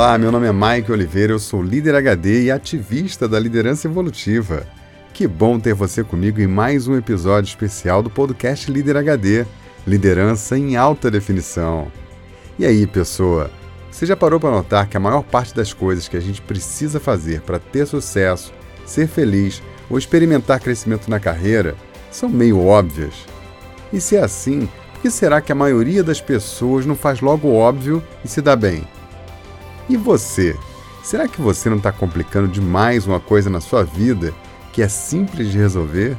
Olá, meu nome é Mike Oliveira, eu sou líder HD e ativista da liderança evolutiva. Que bom ter você comigo em mais um episódio especial do podcast Líder HD Liderança em Alta Definição. E aí, pessoa? Você já parou para notar que a maior parte das coisas que a gente precisa fazer para ter sucesso, ser feliz ou experimentar crescimento na carreira são meio óbvias? E se é assim, por que será que a maioria das pessoas não faz logo óbvio e se dá bem? E você? Será que você não está complicando demais uma coisa na sua vida que é simples de resolver?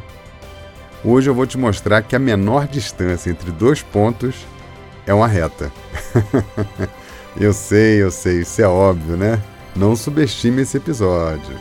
Hoje eu vou te mostrar que a menor distância entre dois pontos é uma reta. eu sei, eu sei, isso é óbvio, né? Não subestime esse episódio.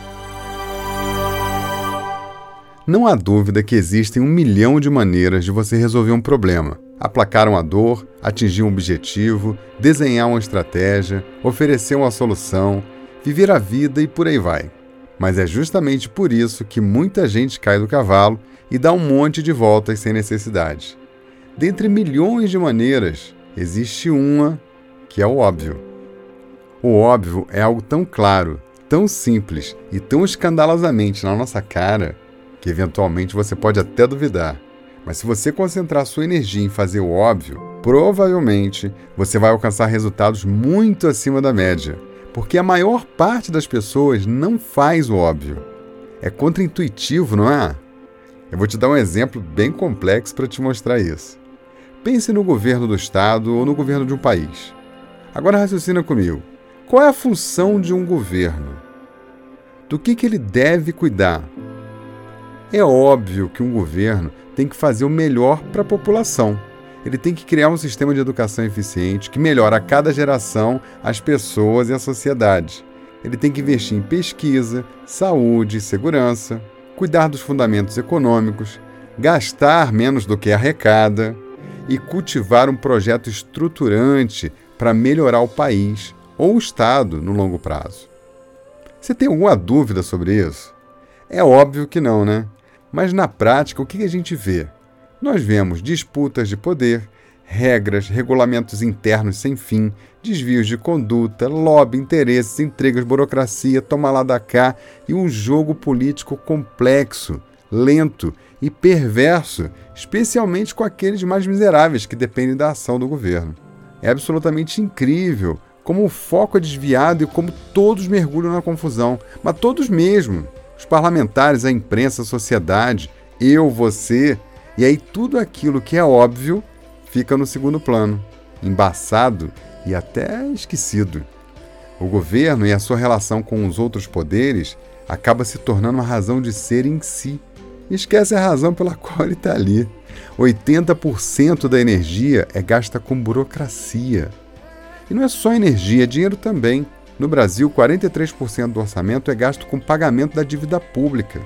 Não há dúvida que existem um milhão de maneiras de você resolver um problema aplacar uma dor, atingir um objetivo, desenhar uma estratégia, oferecer uma solução, viver a vida e por aí vai. Mas é justamente por isso que muita gente cai do cavalo e dá um monte de voltas sem necessidade. Dentre milhões de maneiras, existe uma que é o óbvio. O óbvio é algo tão claro, tão simples e tão escandalosamente na nossa cara que eventualmente você pode até duvidar. Mas se você concentrar sua energia em fazer o óbvio, provavelmente você vai alcançar resultados muito acima da média, porque a maior parte das pessoas não faz o óbvio. É contraintuitivo, não é? Eu vou te dar um exemplo bem complexo para te mostrar isso. Pense no governo do estado ou no governo de um país. Agora raciocina comigo. Qual é a função de um governo? Do que, que ele deve cuidar? É óbvio que um governo tem que fazer o melhor para a população. Ele tem que criar um sistema de educação eficiente que melhora a cada geração as pessoas e a sociedade. Ele tem que investir em pesquisa, saúde, segurança, cuidar dos fundamentos econômicos, gastar menos do que arrecada e cultivar um projeto estruturante para melhorar o país ou o Estado no longo prazo. Você tem alguma dúvida sobre isso? É óbvio que não, né? Mas na prática, o que a gente vê? Nós vemos disputas de poder, regras, regulamentos internos sem fim, desvios de conduta, lobby, interesses, intrigas, burocracia, toma lá da cá e um jogo político complexo, lento e perverso, especialmente com aqueles mais miseráveis que dependem da ação do governo. É absolutamente incrível como o foco é desviado e como todos mergulham na confusão, mas todos mesmo os parlamentares, a imprensa, a sociedade, eu, você, e aí tudo aquilo que é óbvio fica no segundo plano, embaçado e até esquecido. O governo e a sua relação com os outros poderes acaba se tornando uma razão de ser em si. esquece a razão pela qual ele está ali. 80% da energia é gasta com burocracia. E não é só energia, é dinheiro também. No Brasil, 43% do orçamento é gasto com pagamento da dívida pública.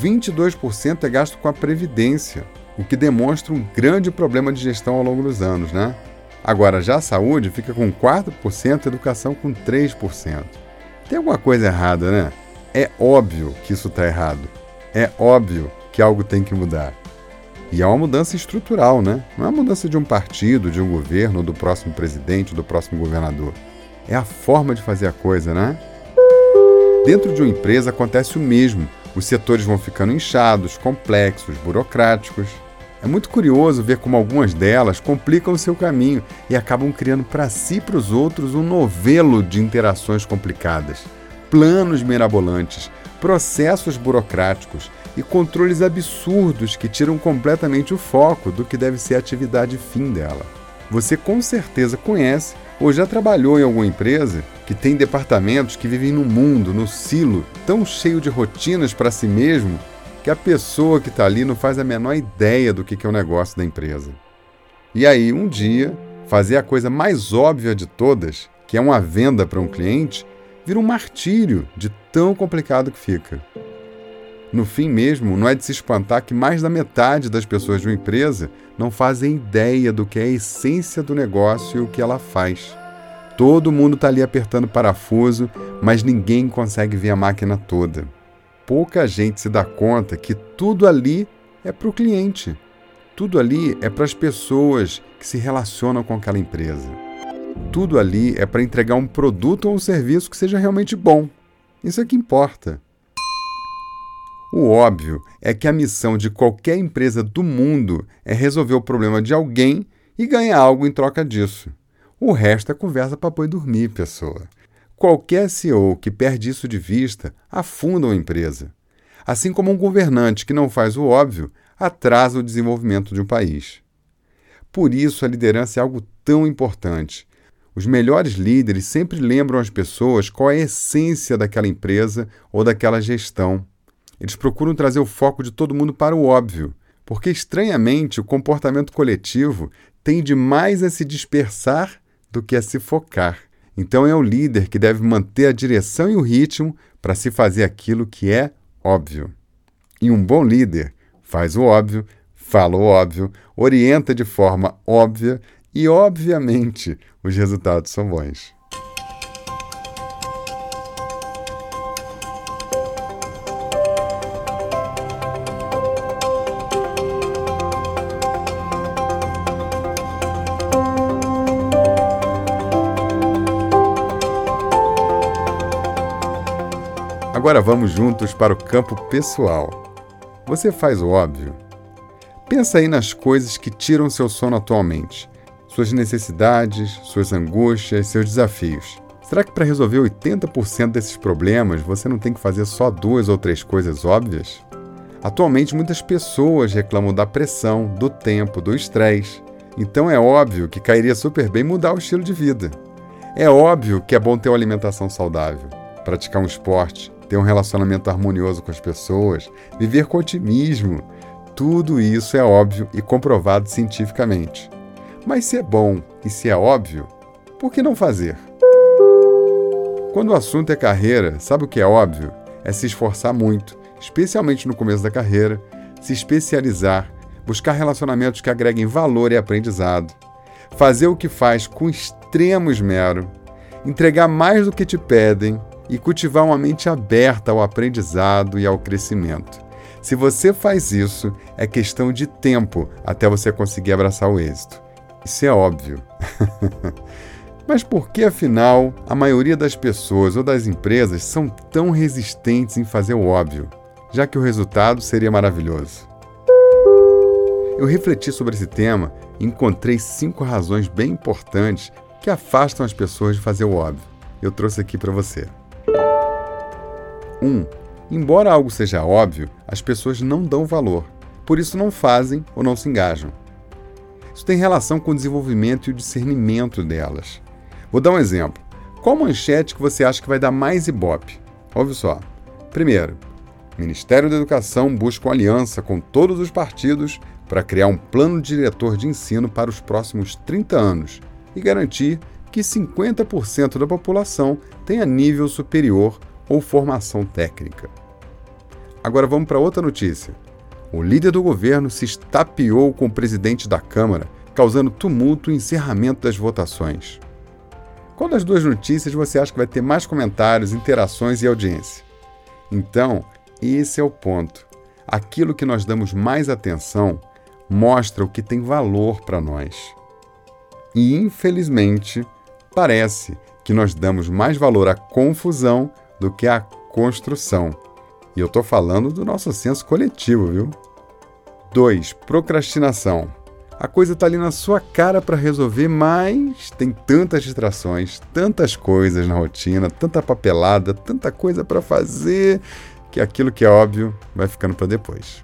22% é gasto com a previdência, o que demonstra um grande problema de gestão ao longo dos anos, né? Agora, já a saúde fica com 4%, a educação com 3%. Tem alguma coisa errada, né? É óbvio que isso está errado. É óbvio que algo tem que mudar. E é uma mudança estrutural, né? Não é uma mudança de um partido, de um governo, do próximo presidente, do próximo governador é a forma de fazer a coisa, né? Dentro de uma empresa acontece o mesmo. Os setores vão ficando inchados, complexos, burocráticos. É muito curioso ver como algumas delas complicam o seu caminho e acabam criando para si e para os outros um novelo de interações complicadas, planos mirabolantes, processos burocráticos e controles absurdos que tiram completamente o foco do que deve ser a atividade fim dela. Você com certeza conhece ou já trabalhou em alguma empresa que tem departamentos que vivem no mundo, no silo, tão cheio de rotinas para si mesmo, que a pessoa que está ali não faz a menor ideia do que é o negócio da empresa. E aí, um dia, fazer a coisa mais óbvia de todas, que é uma venda para um cliente, vira um martírio de tão complicado que fica. No fim mesmo, não é de se espantar que mais da metade das pessoas de uma empresa não fazem ideia do que é a essência do negócio e o que ela faz. Todo mundo está ali apertando parafuso, mas ninguém consegue ver a máquina toda. Pouca gente se dá conta que tudo ali é para o cliente. Tudo ali é para as pessoas que se relacionam com aquela empresa. Tudo ali é para entregar um produto ou um serviço que seja realmente bom. Isso é que importa. O óbvio é que a missão de qualquer empresa do mundo é resolver o problema de alguém e ganhar algo em troca disso. O resto é conversa para boi dormir, pessoa. Qualquer CEO que perde isso de vista afunda uma empresa. Assim como um governante que não faz o óbvio atrasa o desenvolvimento de um país. Por isso, a liderança é algo tão importante. Os melhores líderes sempre lembram as pessoas qual é a essência daquela empresa ou daquela gestão. Eles procuram trazer o foco de todo mundo para o óbvio, porque estranhamente o comportamento coletivo tende mais a se dispersar do que a se focar. Então é o líder que deve manter a direção e o ritmo para se fazer aquilo que é óbvio. E um bom líder faz o óbvio, fala o óbvio, orienta de forma óbvia e, obviamente, os resultados são bons. Agora vamos juntos para o campo pessoal. Você faz o óbvio? Pensa aí nas coisas que tiram seu sono atualmente, suas necessidades, suas angústias, seus desafios. Será que para resolver 80% desses problemas você não tem que fazer só duas ou três coisas óbvias? Atualmente, muitas pessoas reclamam da pressão, do tempo, do estresse. Então é óbvio que cairia super bem mudar o estilo de vida. É óbvio que é bom ter uma alimentação saudável, praticar um esporte, ter um relacionamento harmonioso com as pessoas, viver com otimismo. Tudo isso é óbvio e comprovado cientificamente. Mas se é bom e se é óbvio, por que não fazer? Quando o assunto é carreira, sabe o que é óbvio? É se esforçar muito, especialmente no começo da carreira, se especializar, buscar relacionamentos que agreguem valor e aprendizado, fazer o que faz com extremo esmero, entregar mais do que te pedem, e cultivar uma mente aberta ao aprendizado e ao crescimento. Se você faz isso, é questão de tempo até você conseguir abraçar o êxito. Isso é óbvio. Mas por que, afinal, a maioria das pessoas ou das empresas são tão resistentes em fazer o óbvio, já que o resultado seria maravilhoso? Eu refleti sobre esse tema e encontrei cinco razões bem importantes que afastam as pessoas de fazer o óbvio. Eu trouxe aqui para você. 1. Um, embora algo seja óbvio, as pessoas não dão valor, por isso não fazem ou não se engajam. Isso tem relação com o desenvolvimento e o discernimento delas. Vou dar um exemplo. Qual manchete que você acha que vai dar mais ibope? Ouve só. Primeiro, Ministério da Educação busca aliança com todos os partidos para criar um plano diretor de ensino para os próximos 30 anos e garantir que 50% da população tenha nível superior ou formação técnica. Agora vamos para outra notícia. O líder do governo se estapeou com o presidente da Câmara, causando tumulto e encerramento das votações. Qual das duas notícias você acha que vai ter mais comentários, interações e audiência? Então, esse é o ponto. Aquilo que nós damos mais atenção mostra o que tem valor para nós. E, infelizmente, parece que nós damos mais valor à confusão do que a construção. E eu estou falando do nosso senso coletivo, viu? 2. Procrastinação. A coisa está ali na sua cara para resolver, mas tem tantas distrações, tantas coisas na rotina, tanta papelada, tanta coisa para fazer, que aquilo que é óbvio vai ficando para depois.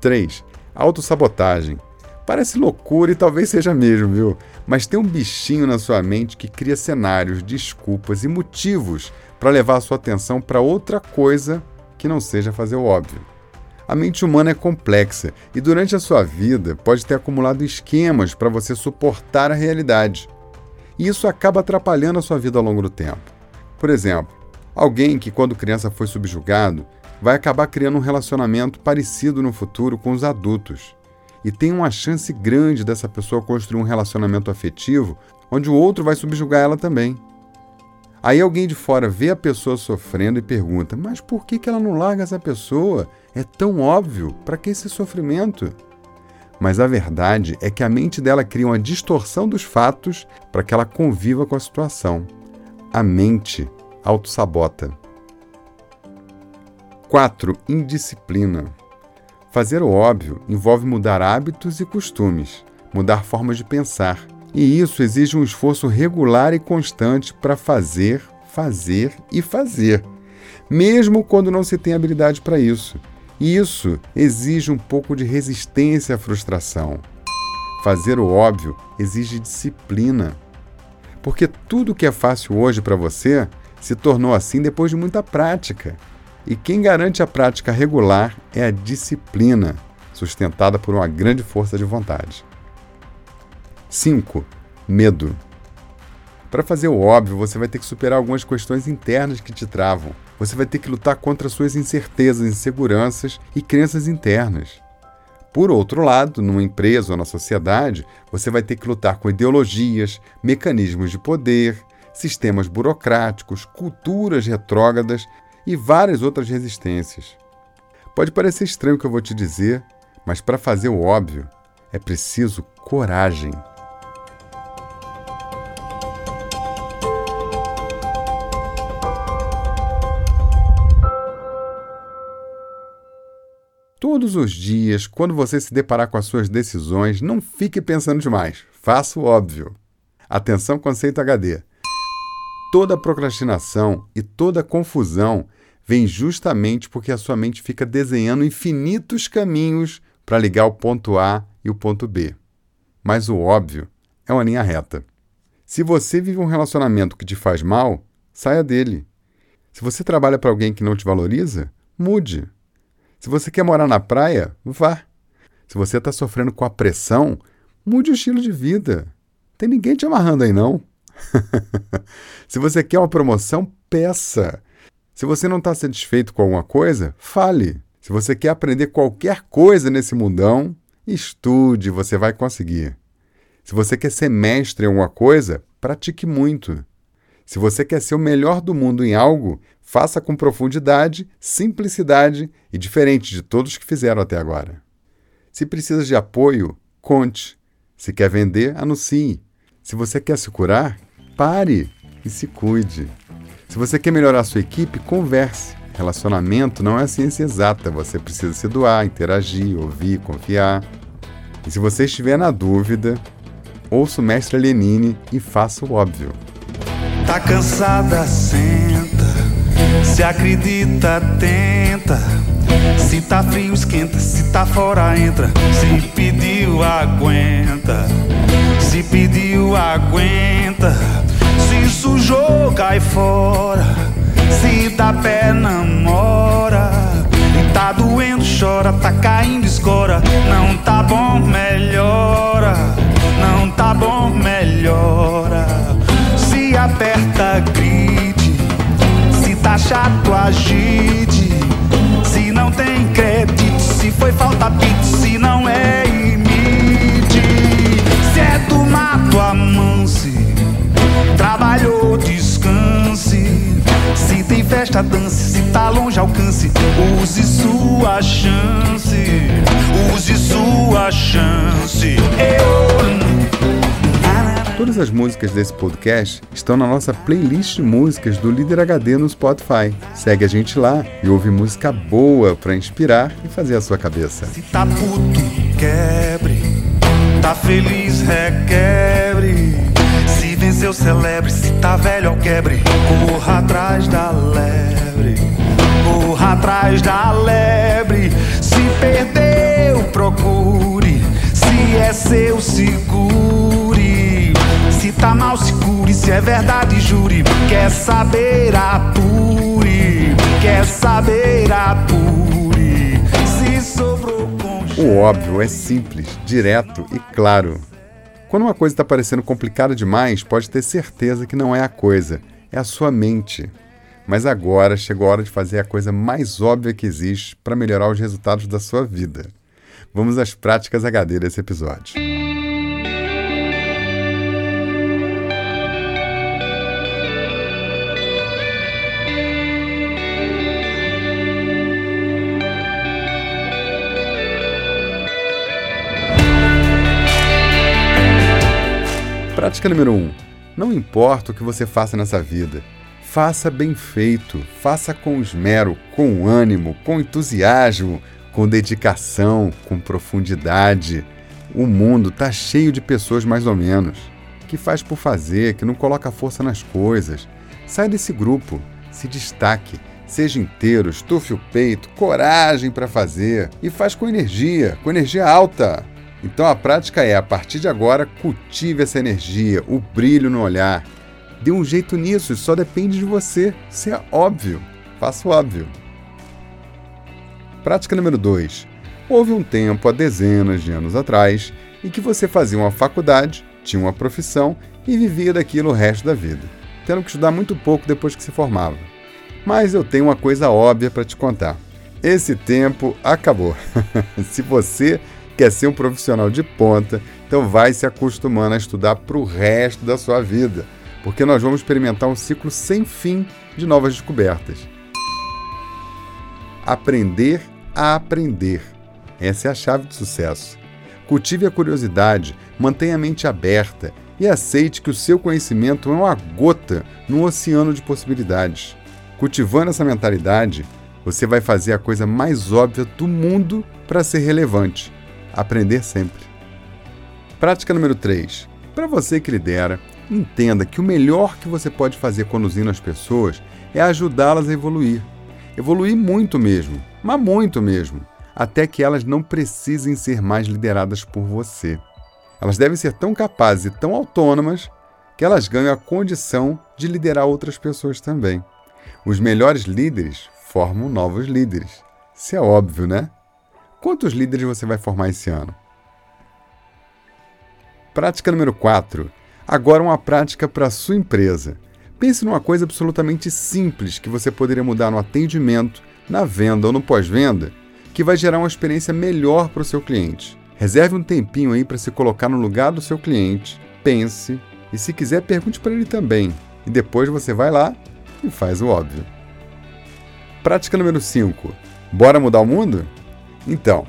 3. Autossabotagem. Parece loucura e talvez seja mesmo, viu? Mas tem um bichinho na sua mente que cria cenários, desculpas e motivos para levar a sua atenção para outra coisa que não seja fazer o óbvio. A mente humana é complexa e durante a sua vida pode ter acumulado esquemas para você suportar a realidade. E isso acaba atrapalhando a sua vida ao longo do tempo. Por exemplo, alguém que quando criança foi subjugado vai acabar criando um relacionamento parecido no futuro com os adultos. E tem uma chance grande dessa pessoa construir um relacionamento afetivo onde o outro vai subjugar ela também. Aí alguém de fora vê a pessoa sofrendo e pergunta: mas por que, que ela não larga essa pessoa? É tão óbvio, para que esse sofrimento? Mas a verdade é que a mente dela cria uma distorção dos fatos para que ela conviva com a situação. A mente autossabota. 4. Indisciplina. Fazer o óbvio envolve mudar hábitos e costumes, mudar formas de pensar. E isso exige um esforço regular e constante para fazer, fazer e fazer, mesmo quando não se tem habilidade para isso. E isso exige um pouco de resistência à frustração. Fazer o óbvio exige disciplina. Porque tudo que é fácil hoje para você se tornou assim depois de muita prática. E quem garante a prática regular é a disciplina, sustentada por uma grande força de vontade. 5. Medo. Para fazer o óbvio, você vai ter que superar algumas questões internas que te travam. Você vai ter que lutar contra suas incertezas, inseguranças e crenças internas. Por outro lado, numa empresa ou na sociedade, você vai ter que lutar com ideologias, mecanismos de poder, sistemas burocráticos, culturas retrógradas e várias outras resistências. Pode parecer estranho o que eu vou te dizer, mas para fazer o óbvio é preciso coragem. Todos os dias, quando você se deparar com as suas decisões, não fique pensando demais. Faça o óbvio. Atenção, conceito HD. Toda procrastinação e toda confusão vem justamente porque a sua mente fica desenhando infinitos caminhos para ligar o ponto A e o ponto B. Mas o óbvio é uma linha reta. Se você vive um relacionamento que te faz mal, saia dele. Se você trabalha para alguém que não te valoriza, mude. Se você quer morar na praia, vá. Se você está sofrendo com a pressão, mude o estilo de vida. Tem ninguém te amarrando aí, não. Se você quer uma promoção, peça. Se você não está satisfeito com alguma coisa, fale. Se você quer aprender qualquer coisa nesse mundão, estude, você vai conseguir. Se você quer ser mestre em alguma coisa, pratique muito. Se você quer ser o melhor do mundo em algo, faça com profundidade, simplicidade e diferente de todos que fizeram até agora. Se precisa de apoio, conte. Se quer vender, anuncie. Se você quer se curar, pare e se cuide. Se você quer melhorar sua equipe, converse. Relacionamento não é ciência exata, você precisa se doar, interagir, ouvir, confiar. E se você estiver na dúvida, ouça o mestre Lenine e faça o óbvio. Tá cansada, senta. Se acredita, tenta. Se tá frio, esquenta. Se tá fora, entra. Se pediu, aguenta. Se pediu, aguenta. Se sujou, cai fora. Se dá pé, namora. E tá doendo, chora. Tá caindo, escora. Não tá bom, melhora. Não tá bom, melhora. Se aperta, grite. Se tá chato, agite. Se não tem crédito, se foi falta pito, se não é imite. Se é do mato, amance. Trabalhou, descanse. Se tem festa, dance. Se tá longe, alcance. Use sua chance. Use sua chance. Eu. Todas as músicas desse podcast estão na nossa playlist de músicas do Líder HD no Spotify. Segue a gente lá e ouve música boa para inspirar e fazer a sua cabeça. Se tá puto, quebre. Tá feliz, requebre. Se venceu, celebre. Se tá velho, quebre. Corra atrás da lebre. Corra atrás da lebre. Se perdeu, procure. Se é seu, segure. Se tá mal, segure. Se é verdade, jure. Quer saber, apure. Quer saber, apure. Se sobrou com O óbvio é simples, direto e claro. Quando uma coisa está parecendo complicada demais, pode ter certeza que não é a coisa, é a sua mente. Mas agora chegou a hora de fazer a coisa mais óbvia que existe para melhorar os resultados da sua vida. Vamos às práticas HD desse episódio. Prática número 1. Um, não importa o que você faça nessa vida, faça bem feito, faça com esmero, com ânimo, com entusiasmo, com dedicação, com profundidade. O mundo está cheio de pessoas mais ou menos, que faz por fazer, que não coloca força nas coisas. Sai desse grupo, se destaque, seja inteiro, estufe o peito, coragem para fazer e faz com energia, com energia alta. Então a prática é, a partir de agora, cultive essa energia, o brilho no olhar. Dê um jeito nisso, isso só depende de você. Isso é óbvio. Faça o óbvio. Prática número 2. Houve um tempo, há dezenas de anos atrás, em que você fazia uma faculdade, tinha uma profissão e vivia daquilo o resto da vida, tendo que estudar muito pouco depois que se formava. Mas eu tenho uma coisa óbvia para te contar. Esse tempo acabou. se você quer ser um profissional de ponta, então vai se acostumando a estudar para o resto da sua vida, porque nós vamos experimentar um ciclo sem fim de novas descobertas. Aprender a aprender. Essa é a chave do sucesso. Cultive a curiosidade, mantenha a mente aberta e aceite que o seu conhecimento é uma gota num oceano de possibilidades. Cultivando essa mentalidade, você vai fazer a coisa mais óbvia do mundo para ser relevante aprender sempre. Prática número 3. Para você que lidera, entenda que o melhor que você pode fazer conduzindo as pessoas é ajudá-las a evoluir. Evoluir muito mesmo, mas muito mesmo, até que elas não precisem ser mais lideradas por você. Elas devem ser tão capazes e tão autônomas que elas ganham a condição de liderar outras pessoas também. Os melhores líderes formam novos líderes. Isso é óbvio, né? Quantos líderes você vai formar esse ano? Prática número 4. Agora uma prática para a sua empresa. Pense numa coisa absolutamente simples que você poderia mudar no atendimento, na venda ou no pós-venda, que vai gerar uma experiência melhor para o seu cliente. Reserve um tempinho aí para se colocar no lugar do seu cliente, pense e, se quiser, pergunte para ele também. E depois você vai lá e faz o óbvio. Prática número 5. Bora mudar o mundo? Então,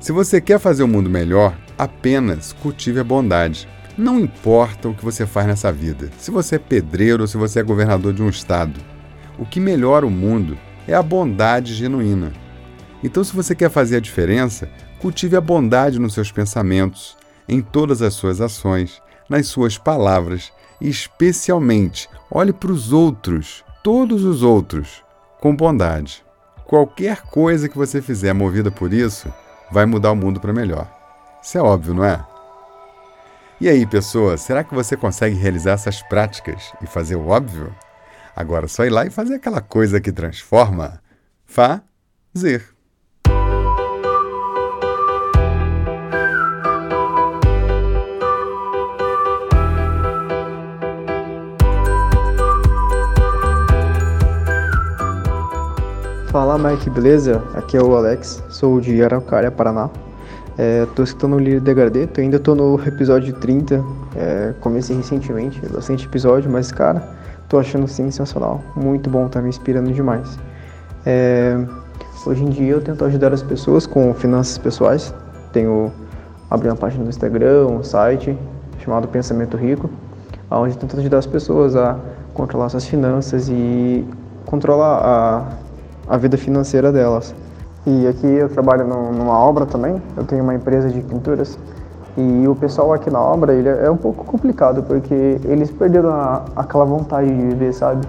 se você quer fazer o mundo melhor, apenas cultive a bondade. Não importa o que você faz nessa vida, se você é pedreiro ou se você é governador de um estado. O que melhora o mundo é a bondade genuína. Então, se você quer fazer a diferença, cultive a bondade nos seus pensamentos, em todas as suas ações, nas suas palavras e, especialmente, olhe para os outros, todos os outros, com bondade. Qualquer coisa que você fizer movida por isso vai mudar o mundo para melhor. Isso é óbvio, não é? E aí, pessoa, será que você consegue realizar essas práticas e fazer o óbvio? Agora é só ir lá e fazer aquela coisa que transforma. Fazer. Fala Mike, beleza? Aqui é o Alex, sou de Araucária, Paraná. É, tô escutando o Lírio Degradê, ainda tô no episódio 30, é, comecei recentemente, bastante episódio, mas cara, tô achando sensacional, muito bom, tá me inspirando demais. É, hoje em dia eu tento ajudar as pessoas com finanças pessoais, tenho abri uma página no Instagram, um site chamado Pensamento Rico, onde tento ajudar as pessoas a controlar suas finanças e controlar a a vida financeira delas. E aqui eu trabalho numa obra também, eu tenho uma empresa de pinturas e o pessoal aqui na obra ele é um pouco complicado porque eles perderam a, aquela vontade de viver, sabe?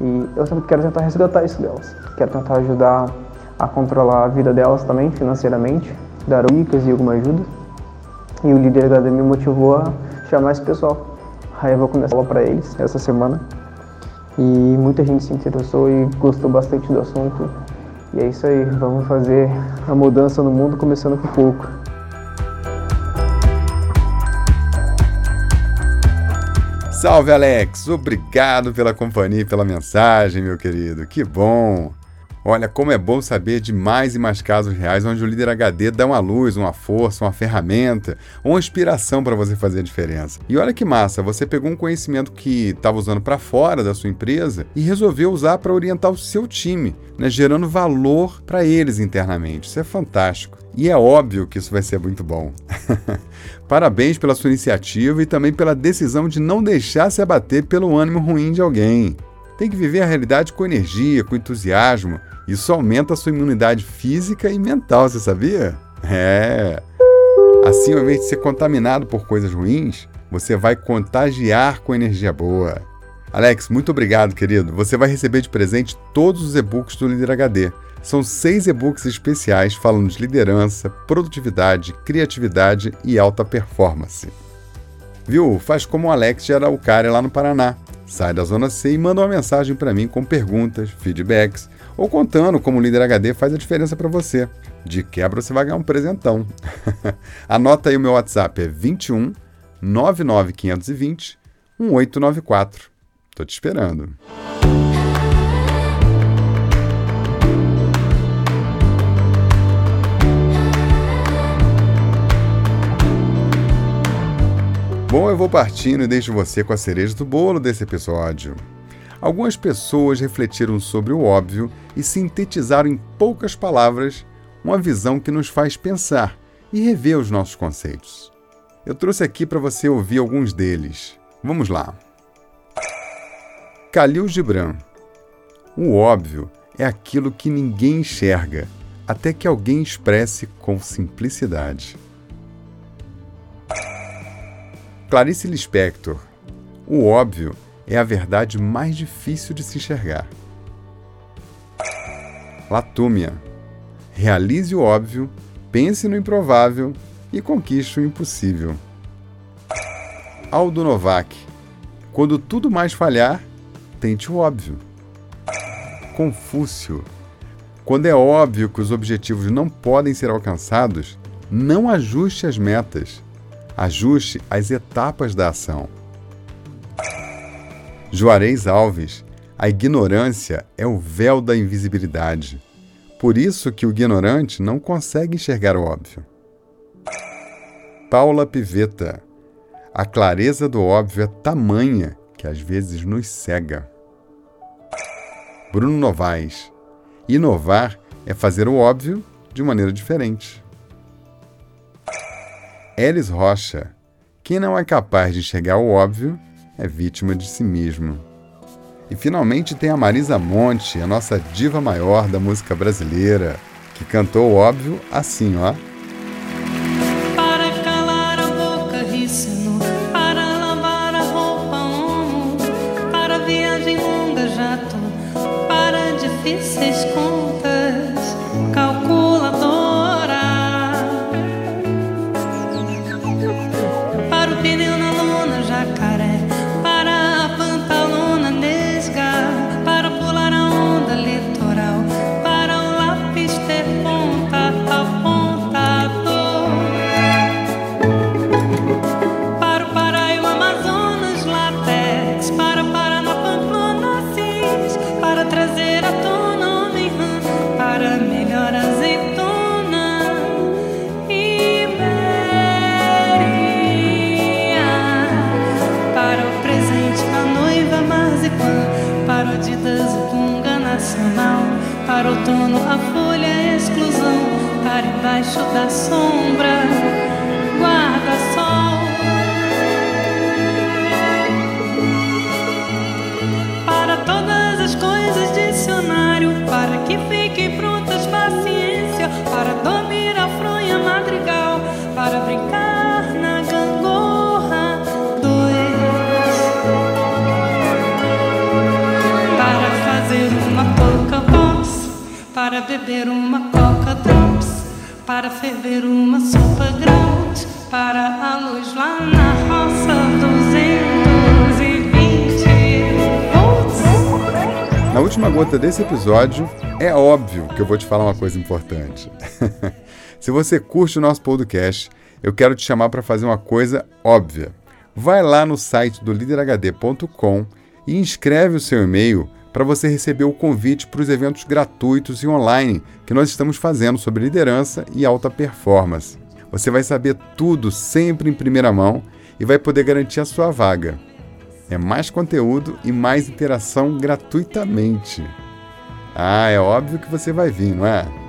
E eu quero tentar resgatar isso delas. Quero tentar ajudar a controlar a vida delas também financeiramente, dar dicas e alguma ajuda. E o líder da me motivou a chamar esse pessoal. Aí eu vou começar a aula para eles essa semana e muita gente se interessou e gostou bastante do assunto. E é isso aí, vamos fazer a mudança no mundo começando com pouco. Salve Alex, obrigado pela companhia e pela mensagem, meu querido. Que bom. Olha, como é bom saber de mais e mais casos reais onde o líder HD dá uma luz, uma força, uma ferramenta, uma inspiração para você fazer a diferença. E olha que massa, você pegou um conhecimento que estava usando para fora da sua empresa e resolveu usar para orientar o seu time, né, gerando valor para eles internamente. Isso é fantástico. E é óbvio que isso vai ser muito bom. Parabéns pela sua iniciativa e também pela decisão de não deixar se abater pelo ânimo ruim de alguém. Tem que viver a realidade com energia, com entusiasmo. Isso aumenta a sua imunidade física e mental, você sabia? É. Assim, ao invés de ser contaminado por coisas ruins, você vai contagiar com energia boa. Alex, muito obrigado, querido. Você vai receber de presente todos os e-books do Líder HD. São seis e-books especiais falando de liderança, produtividade, criatividade e alta performance. Viu? Faz como o Alex de Araucária lá no Paraná. Sai da Zona C e manda uma mensagem para mim com perguntas, feedbacks ou contando como o líder HD faz a diferença para você. De quebra você vai ganhar um presentão. Anota aí o meu WhatsApp, é 21 99520 1894. Tô te esperando. Bom, eu vou partindo e deixo você com a cereja do bolo desse episódio. Algumas pessoas refletiram sobre o óbvio e sintetizaram em poucas palavras uma visão que nos faz pensar e rever os nossos conceitos. Eu trouxe aqui para você ouvir alguns deles. Vamos lá. Khalil Gibran. O óbvio é aquilo que ninguém enxerga, até que alguém expresse com simplicidade. Clarice Lispector. O óbvio é a verdade mais difícil de se enxergar. Latúmia. Realize o óbvio, pense no improvável e conquiste o impossível. Aldo Novak. Quando tudo mais falhar, tente o óbvio. Confúcio. Quando é óbvio que os objetivos não podem ser alcançados, não ajuste as metas Ajuste as etapas da ação. Juarez Alves, a ignorância é o véu da invisibilidade. Por isso que o ignorante não consegue enxergar o óbvio. Paula Pivetta, a clareza do óbvio é tamanha que às vezes nos cega. Bruno Novaes, inovar é fazer o óbvio de maneira diferente. Elis Rocha. Quem não é capaz de enxergar o óbvio é vítima de si mesmo. E finalmente tem a Marisa Monte, a nossa diva maior da música brasileira, que cantou óbvio assim, ó. Para o outono a folha é exclusão, para embaixo da sombra, guarda-sol. Para beber uma coca drops. Para ferver uma sopa ground. Para a luz lá na roça. 220 volts. Na última gota desse episódio, é óbvio que eu vou te falar uma coisa importante. Se você curte o nosso podcast, eu quero te chamar para fazer uma coisa óbvia. Vai lá no site do liderhd.com e inscreve o seu e-mail para você receber o convite para os eventos gratuitos e online que nós estamos fazendo sobre liderança e alta performance. Você vai saber tudo sempre em primeira mão e vai poder garantir a sua vaga. É mais conteúdo e mais interação gratuitamente. Ah, é óbvio que você vai vir, não é?